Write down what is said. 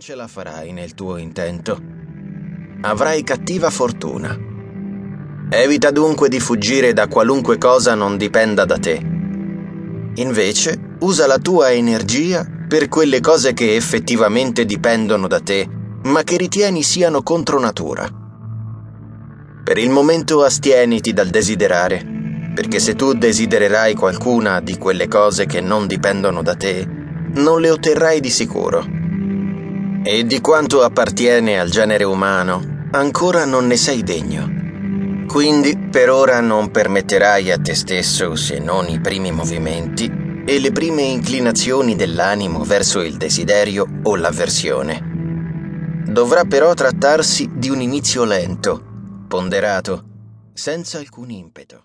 ce la farai nel tuo intento. Avrai cattiva fortuna. Evita dunque di fuggire da qualunque cosa non dipenda da te. Invece, usa la tua energia per quelle cose che effettivamente dipendono da te, ma che ritieni siano contro natura. Per il momento astieniti dal desiderare, perché se tu desidererai qualcuna di quelle cose che non dipendono da te, non le otterrai di sicuro. E di quanto appartiene al genere umano, ancora non ne sei degno. Quindi per ora non permetterai a te stesso, se non i primi movimenti e le prime inclinazioni dell'animo verso il desiderio o l'avversione. Dovrà però trattarsi di un inizio lento, ponderato, senza alcun impeto.